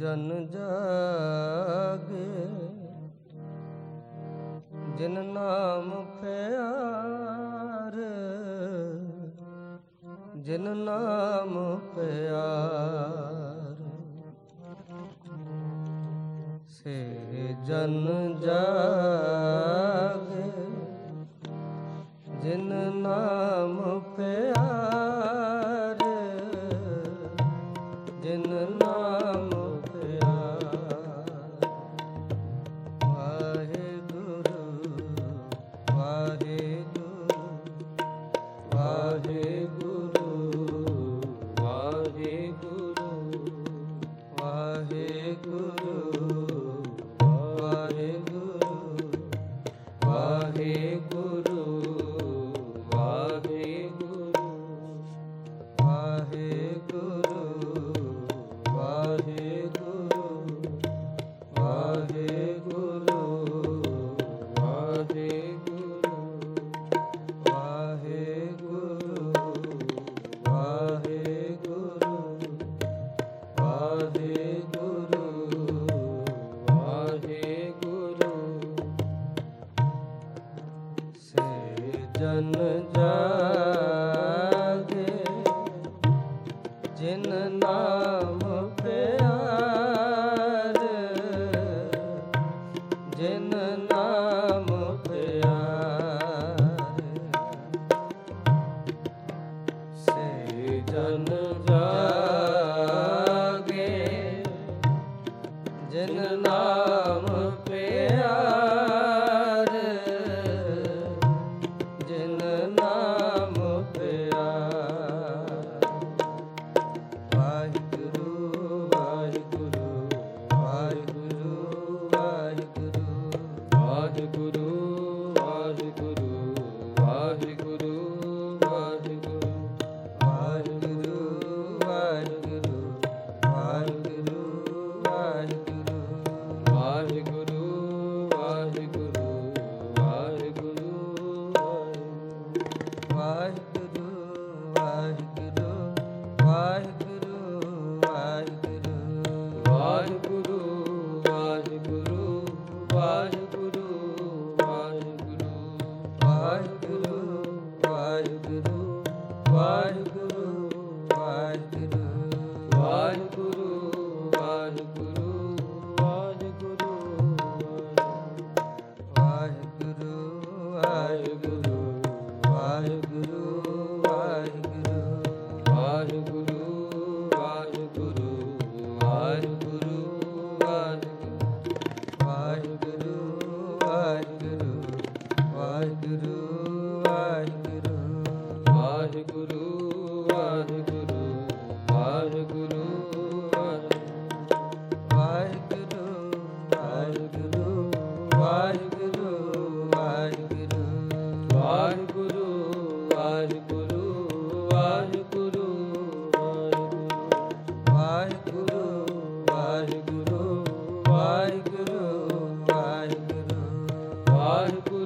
ਜਨ ਜਾਗੇ। ਜਿਨ ਨਾਮ ਪਿਆਰ ਜਿਨ ਨਾਮ ਪਿਆਰ। ਸੇ ਜਨ ਜਾਗੇ ਜਿਨ ਨਾਮ Bye.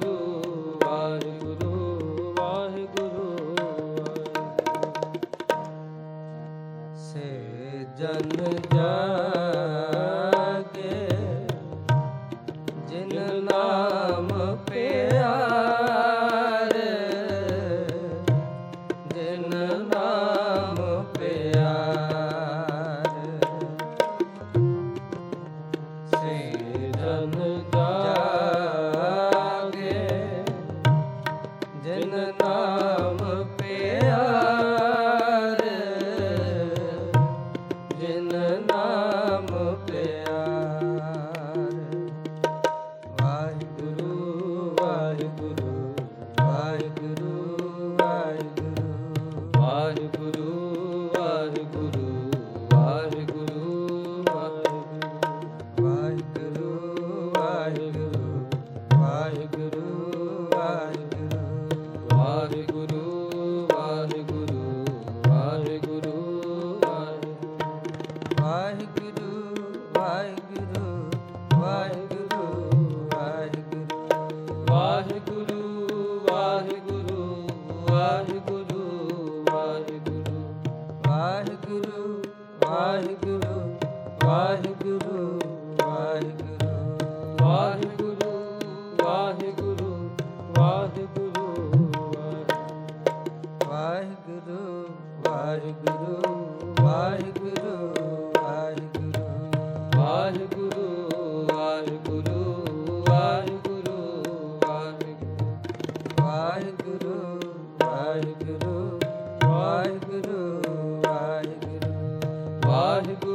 ਵਾਹਿਗੁਰੂ ਵਾਹਿਗੁਰੂ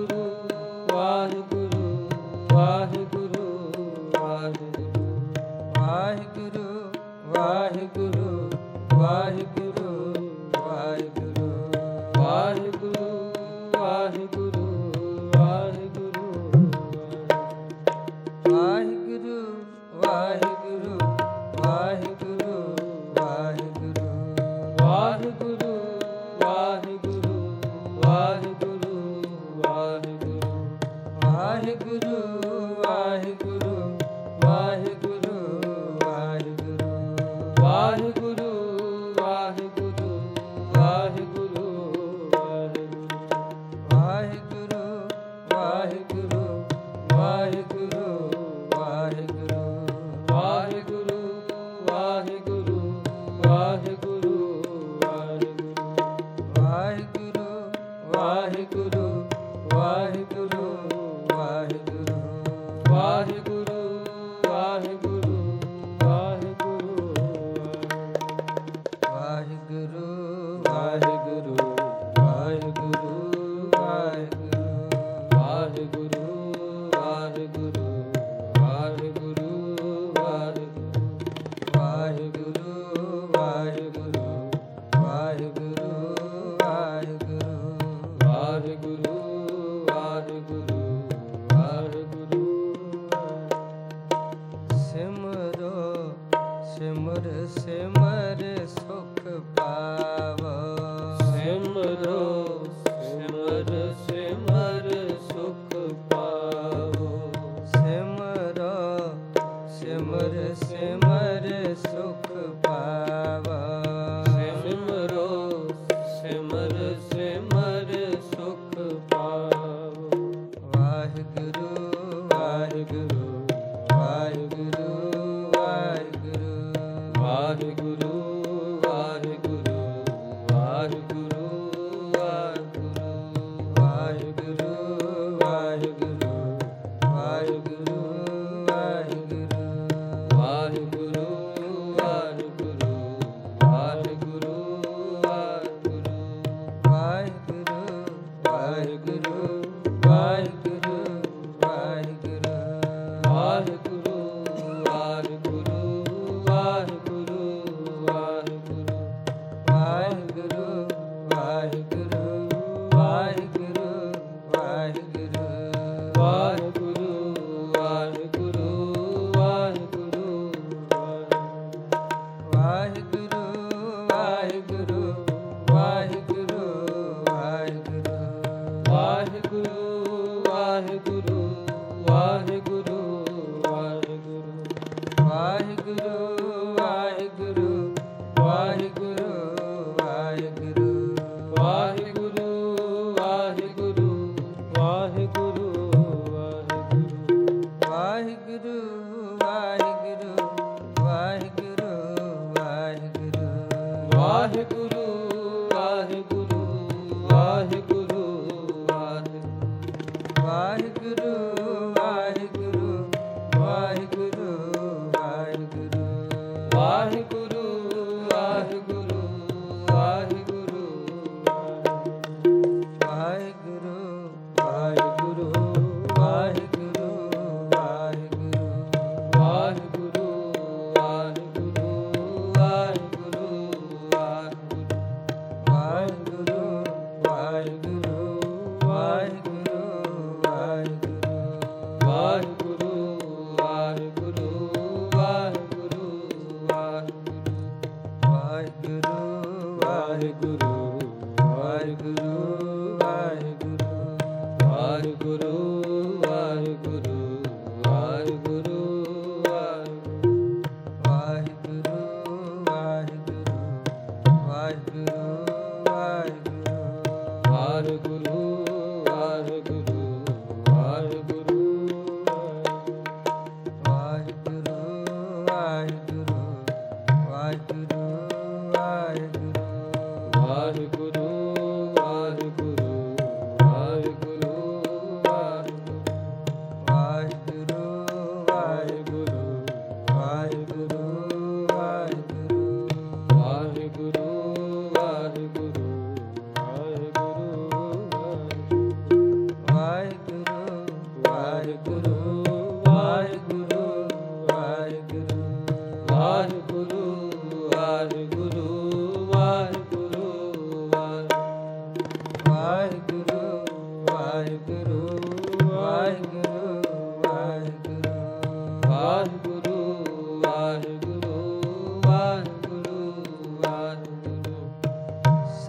Saraswati.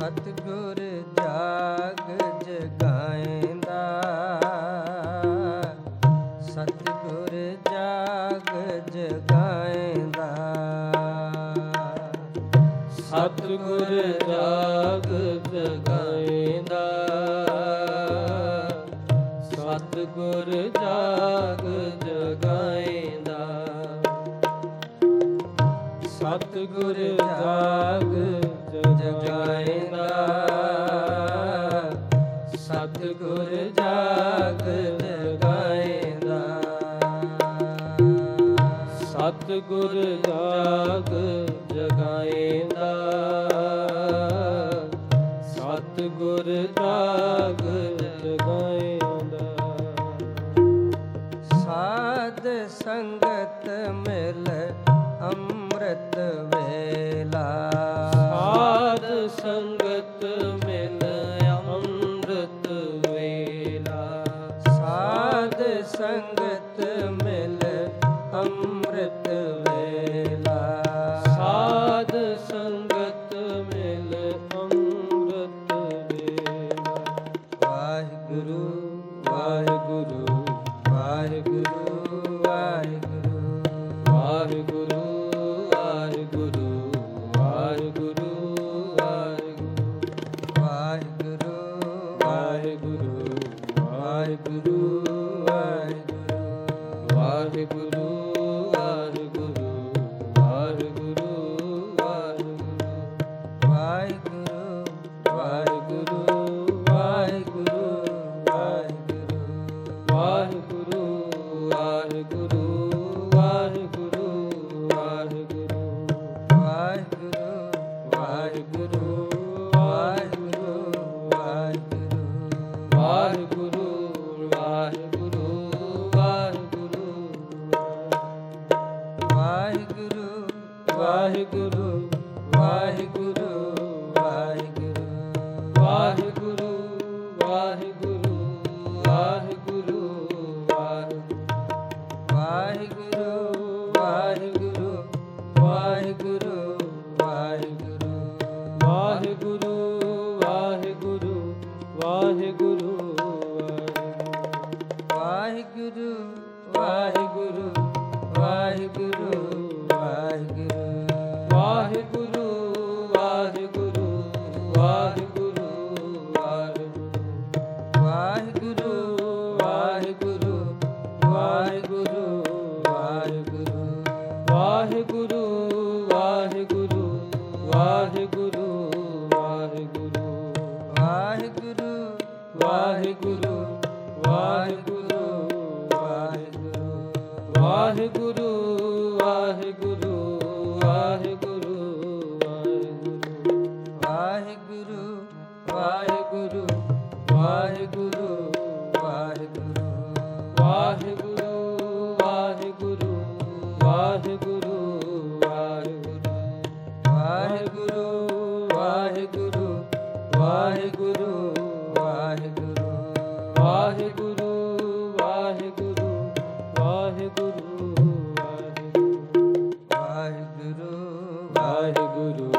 ਸਤਿਗੁਰ ਜਾਗ ਜਗਾਇਂਦਾ ਸਤਿਗੁਰ ਜਾਗ ਜਗਾਇਂਦਾ ਸਤਿਗੁਰ ਜਾਗ ਜਗਾਇਂਦਾ ਸਤਿਗੁਰ ਜਾਗ ਜਗਾਇਂਦਾ ਸਤਿਗੁਰ ਜਾਗ ਗੁਰ ਜਾਗ ਜਗਾਏਂਦਾ ਸਤ ਗੁਰ ਜਾਗ ਜਗਾਏਂਦਾ ਸਾਧ ਸੰਗ Hare Guru.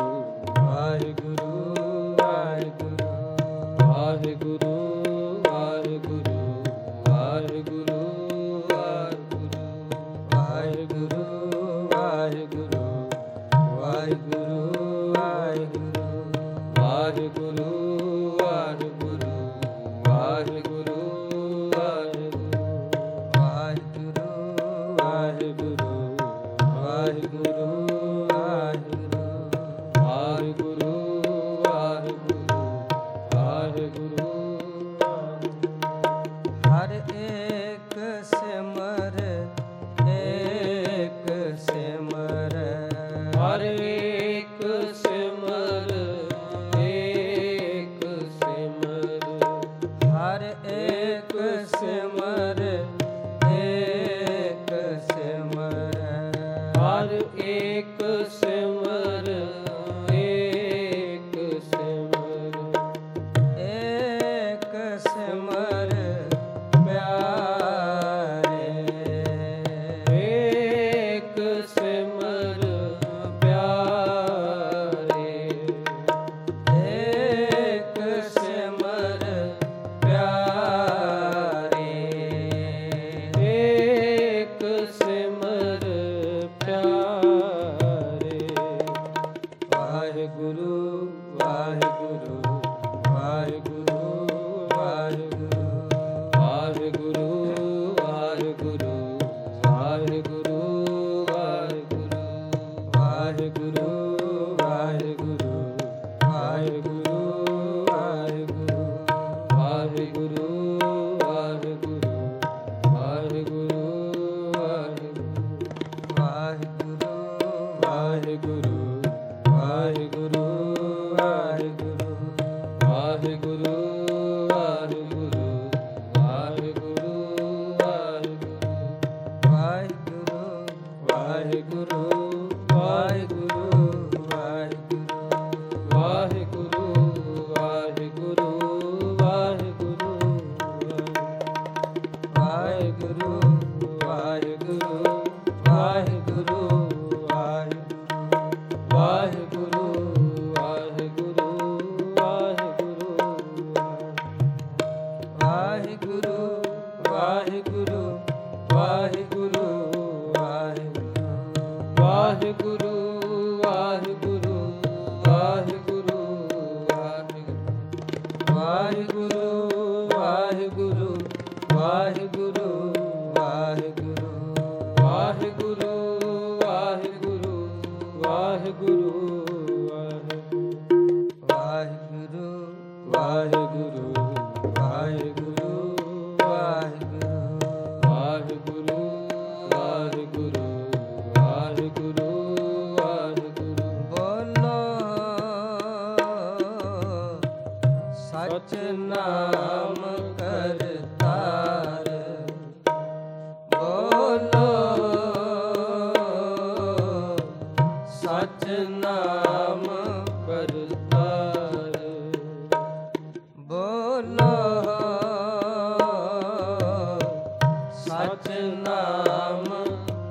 ਨਾਮ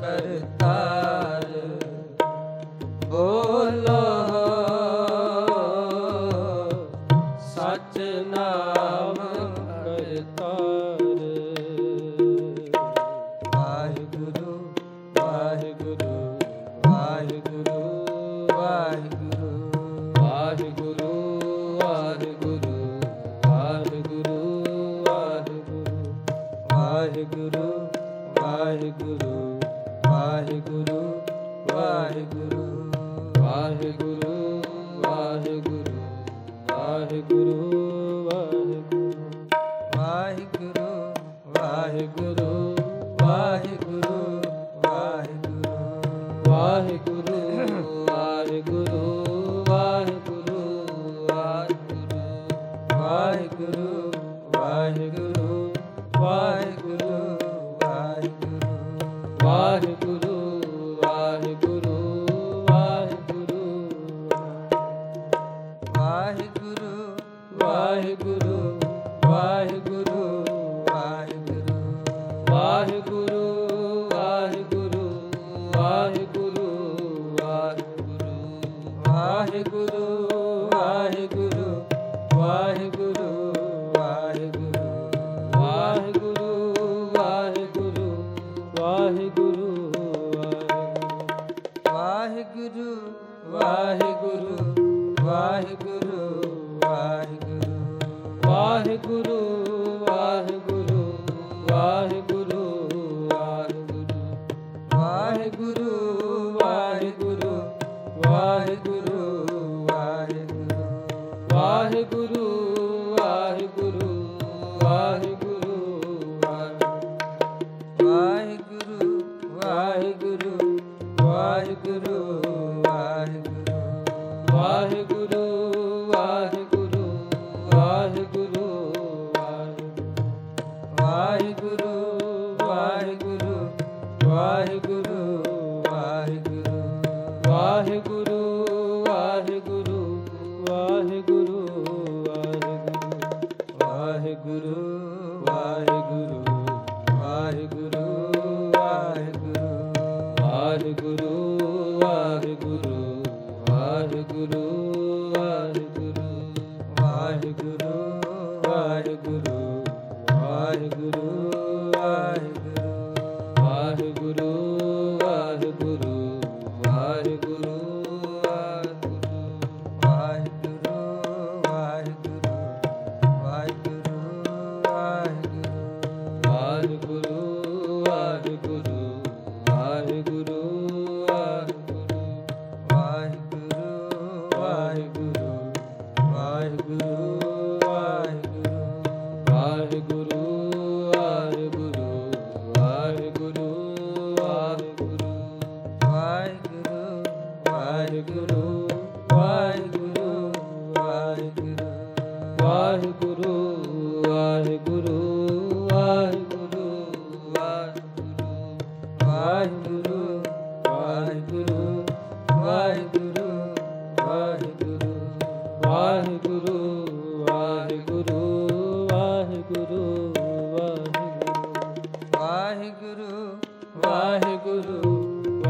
ਕਰਤਾ। বন্ধু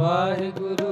ਵਾਹਿਗੁਰੂ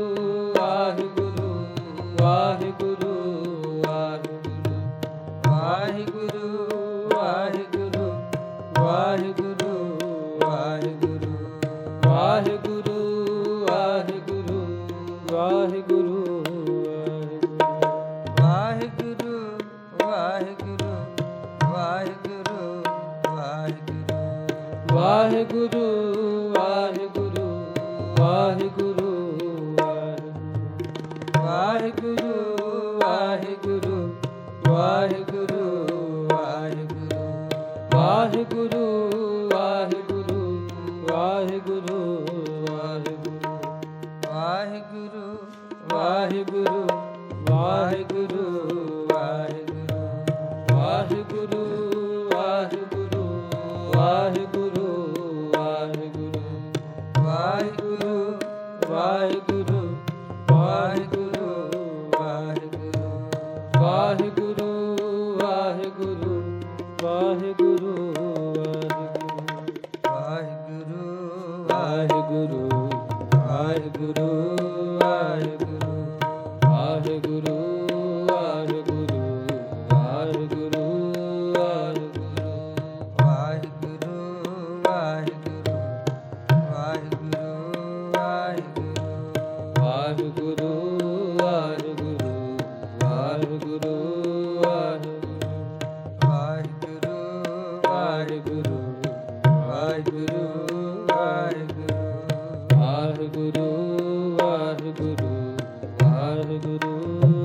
Sadhguru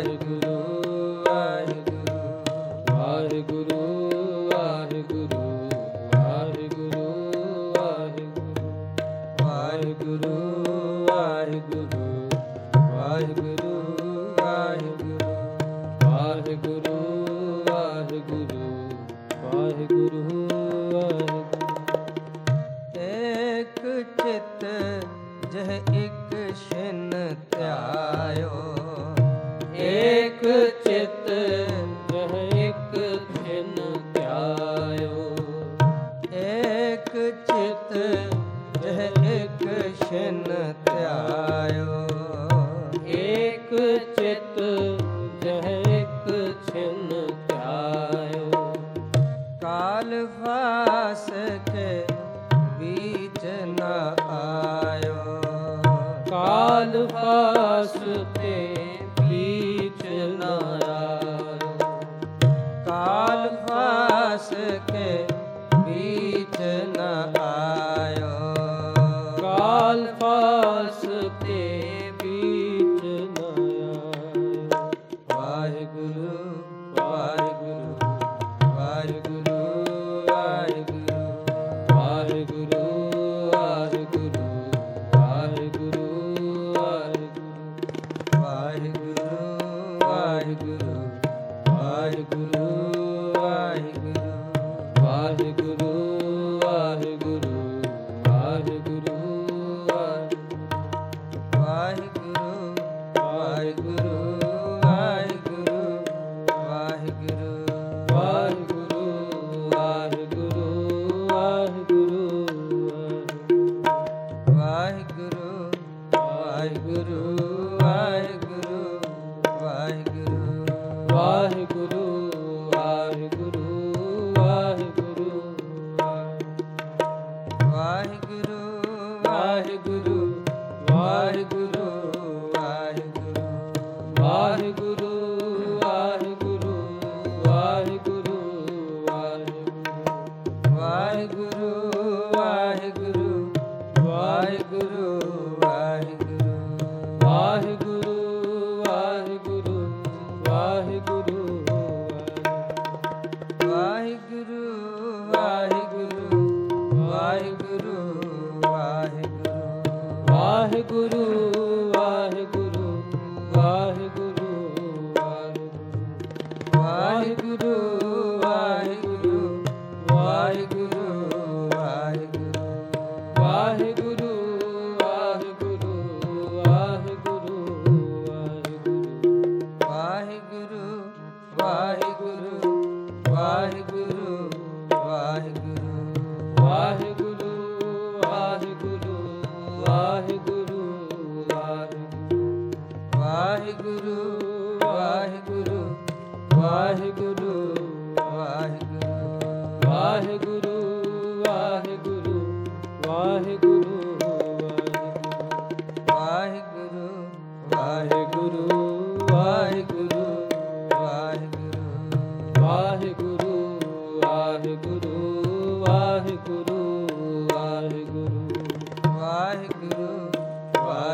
Sadhguru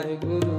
वाहेगुरु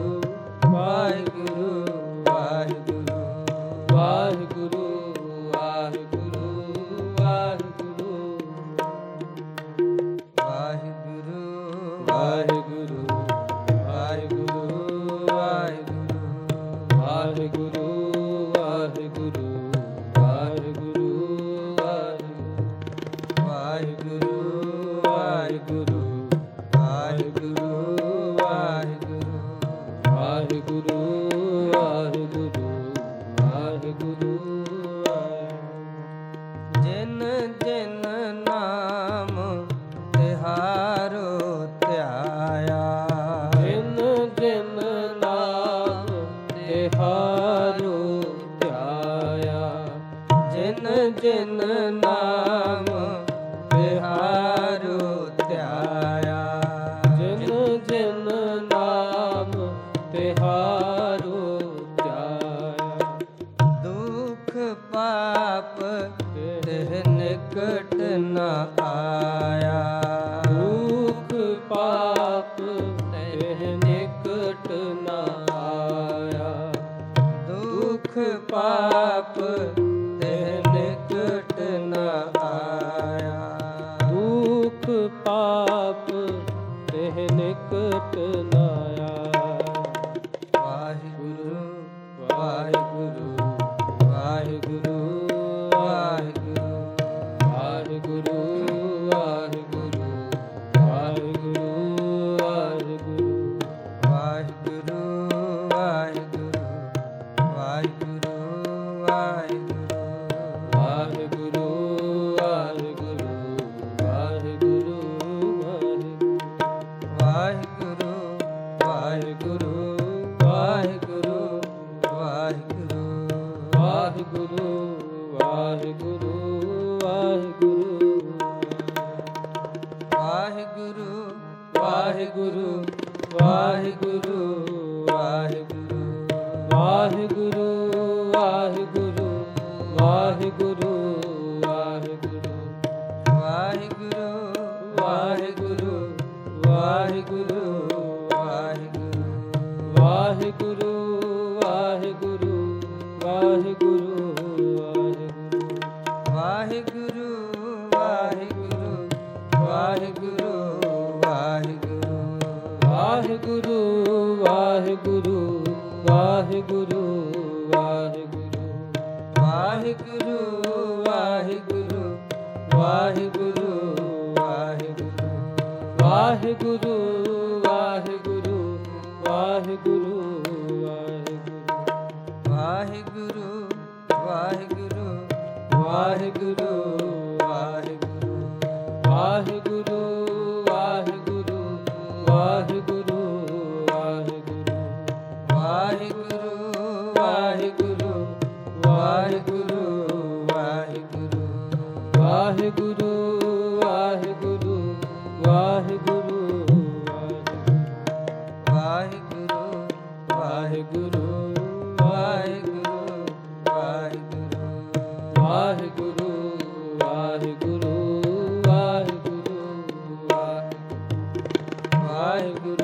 ਵਾਹਿਗੁਰੂ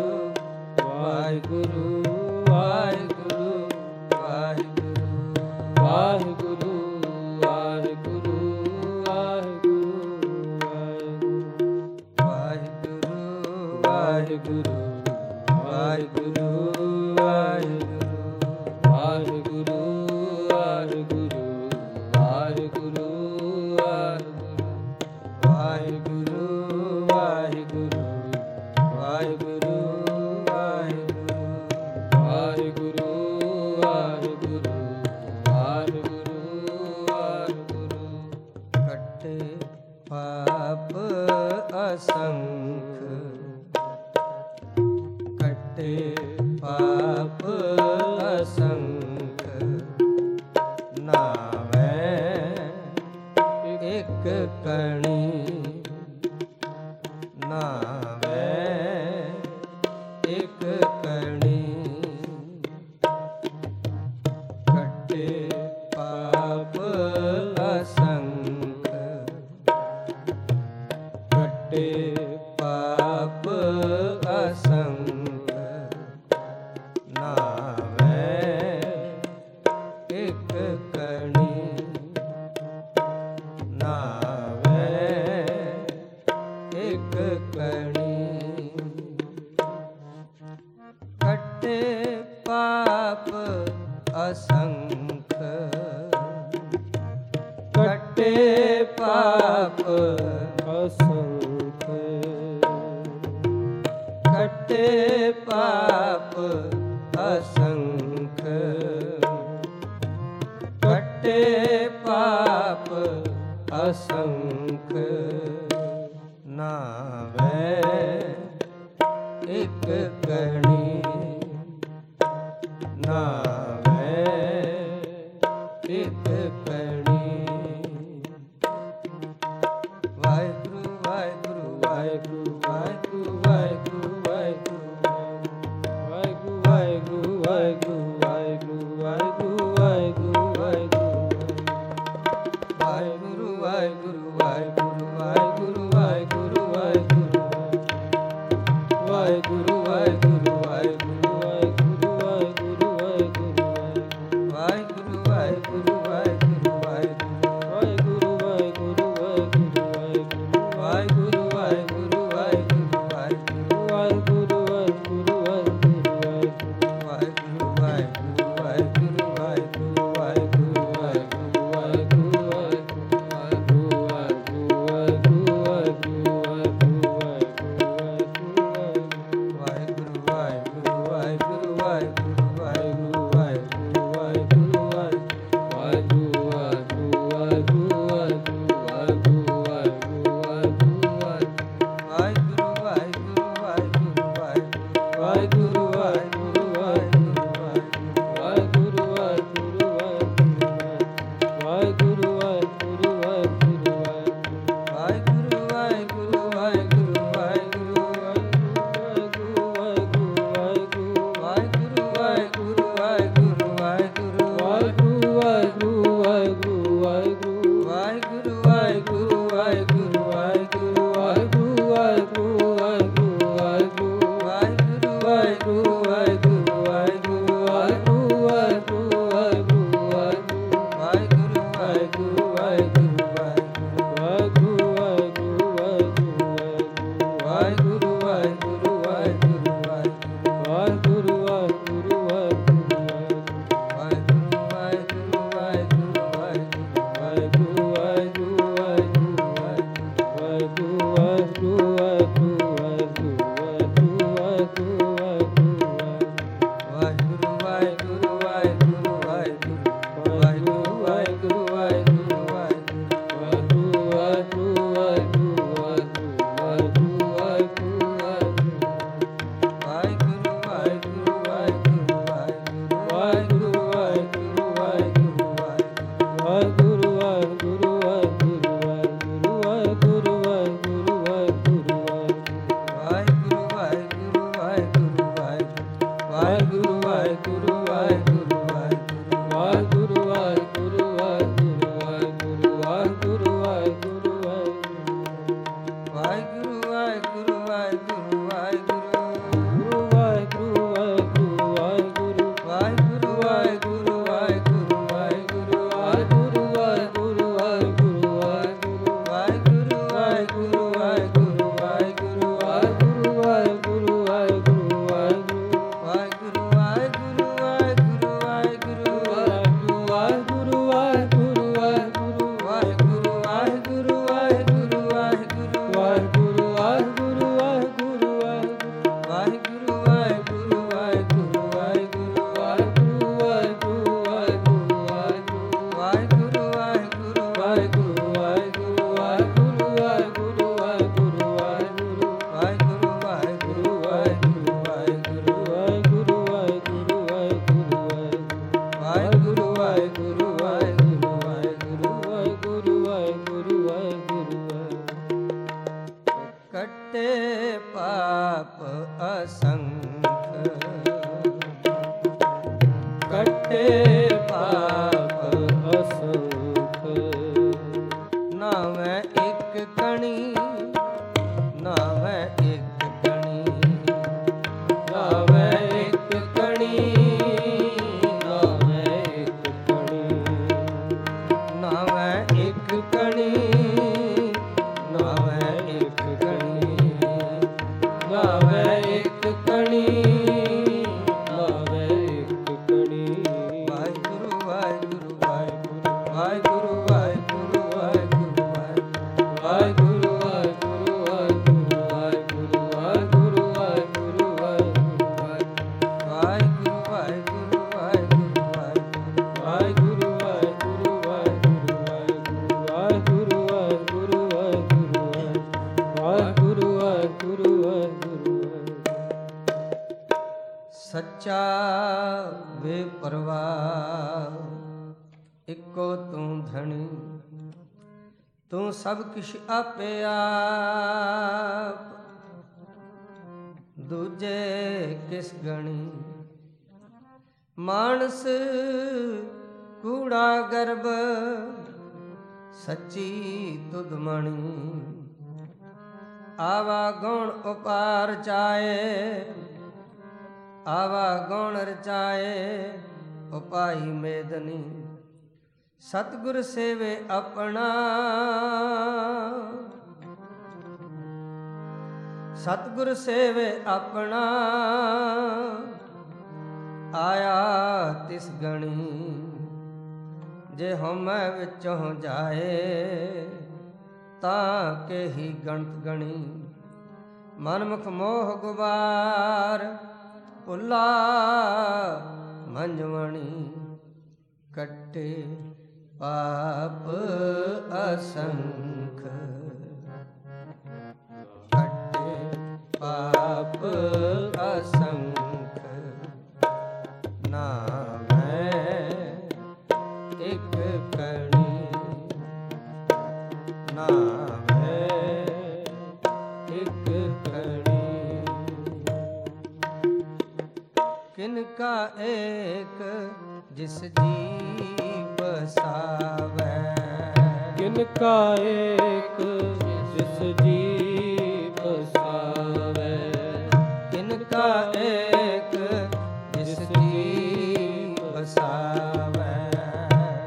ਅਸੰਖ ਕੱਟੇ ਪਾਪ ਅਸੰਖ। ਵਾਹਿਗੁਰੂ ਤੂੰ ਸਭ ਕਿਛ ਆਪੇ ਆਪ। ਦੂਜੇ ਕਿਸ ਗਣੀ? ਮਾਨਸ ਕੂੜਾ ਗਰਬ, ਸੱਚੀ ਤੁਧ ਮਣੀ। ਆਵਾ ਗੁਣ ਉਪਾਰ ਚਾਏ, ਆਵਾ ਗੁਣ ਰਚਾਏ, ਉਪਾਈ ਮੇਦਨੀ ਸਤਿਗੁਰ ਸੇਵੇ ਆਪਣਾ। ਸਤਿਗੁਰ ਸੇਵੇ ਆਪਣਾ। ਆਇਆ ਤਿਸ ਗਣੀ, ਜੇ ਹਉਮੈ ਵਿੱਚੋਂ ਜਾਏ, ਤਾਂ ਕੇ ਹੀ ਗਣਤ ਗਣੀ। ਮਨਮੁਖ ਮੋਹ ਗੁਬਾਰ, ਭੁੱਲਾ ਮੰਜਵਣੀ ਕੱਟੇ। ਪਾਪ ਅਸੰਖ। ਕੱਟੇ ਪਾਪ ਅਸੰਖ। ਨਾਮੈ ਇਕ ਕਣੀ। ਨਾਮੈ ਇਕ ਕਣੀ। ਕਿਨ ਕਾ ਏਕ ਜਿਸ ਜੀ ਬਸਾਵੈ ਕਿਨ ਕਾ ਏਕ ਜਿਸ ਜੀ ਬਸਾਵੇ ਕਿਨ ਕਾ ਏਕ ਜਿਸ ਜੀ ਬਸਾਵੈ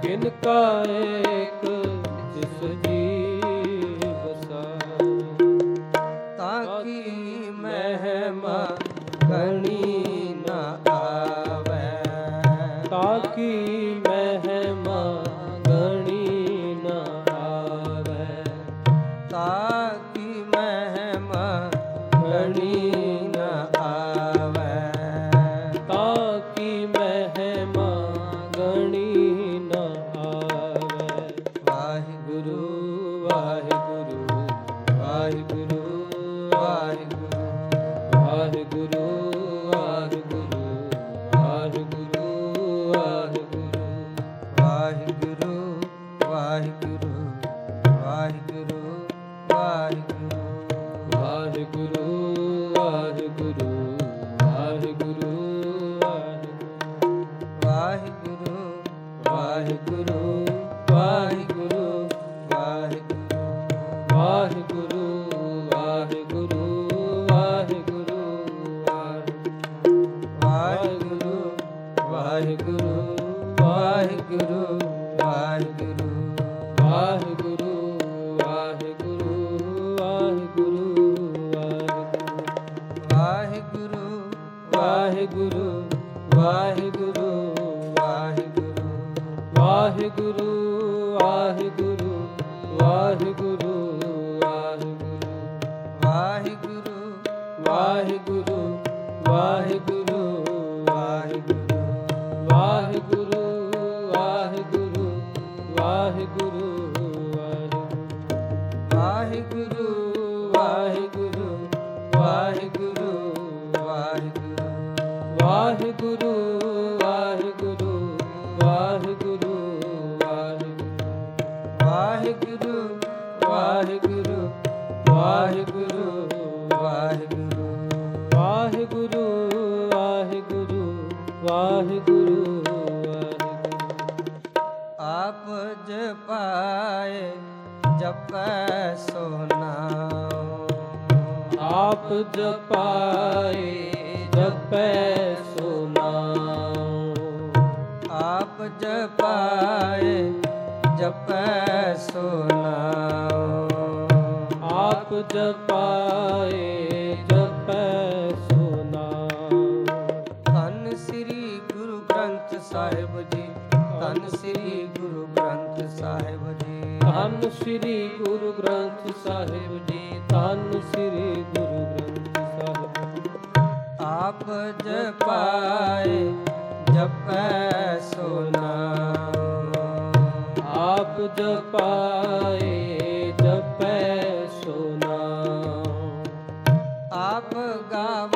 ਕਿਨ ਕਾ ਏਕ ਕੀ ਮਹਿਮਾ ਵਾਹਿਗੁਰੂ ਆਪ ਜਪਾਏ ਜਪੈ ਸੋ ਨਾਮ ਆਪ ਜਪਾਏ ਜਪੈ ਸੋ ਨਾਮ ਆਪ ਜਪਾਏ ਜਪੈ ਸੋ ਨਾਮ ਆਪ ਜਪਾਏ ਧੰਨ ਸ੍ਰੀ ਗੁਰੂ ਗ੍ਰੰਥ ਸਾਹਿਬ ਜੀ। ਧੰਨ ਸ੍ਰੀ ਗੁਰੂ ਗ੍ਰੰਥ ਸਾਹਿਬ ਜੀ ਧੰਨ ਸ੍ਰੀ ਗੁਰੂ ਗ੍ਰੰਥ ਸਾਹਿਬ ਆਪ ਜਪਾਏ ਜਪੈ ਸੋ ਨਾਮ ਆਪ ਜਪਾਏ ਜਪੈ ਸੋ ਨਾਮ ਆਪ ਗਾਵਾਏ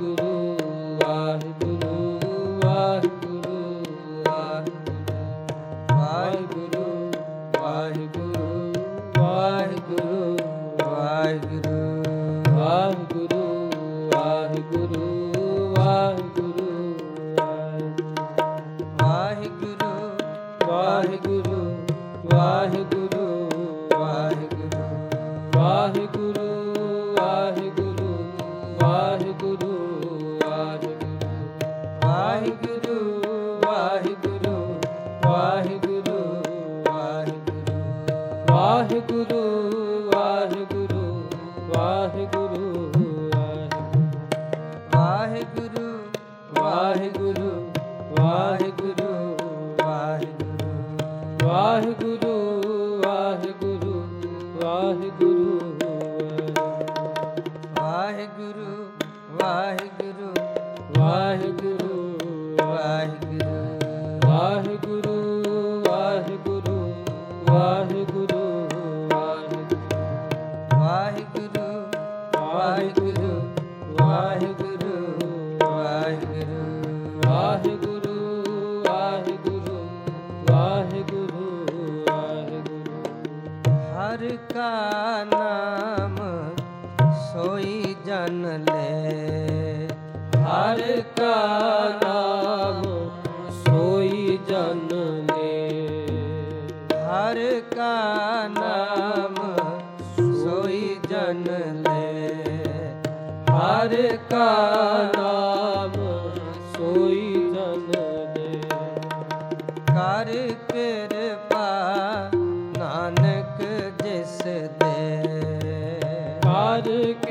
ਕਰ ਕਿਰਪਾ ਨਾਨਕ ਜਿਸ ਦੇ। ਕਰ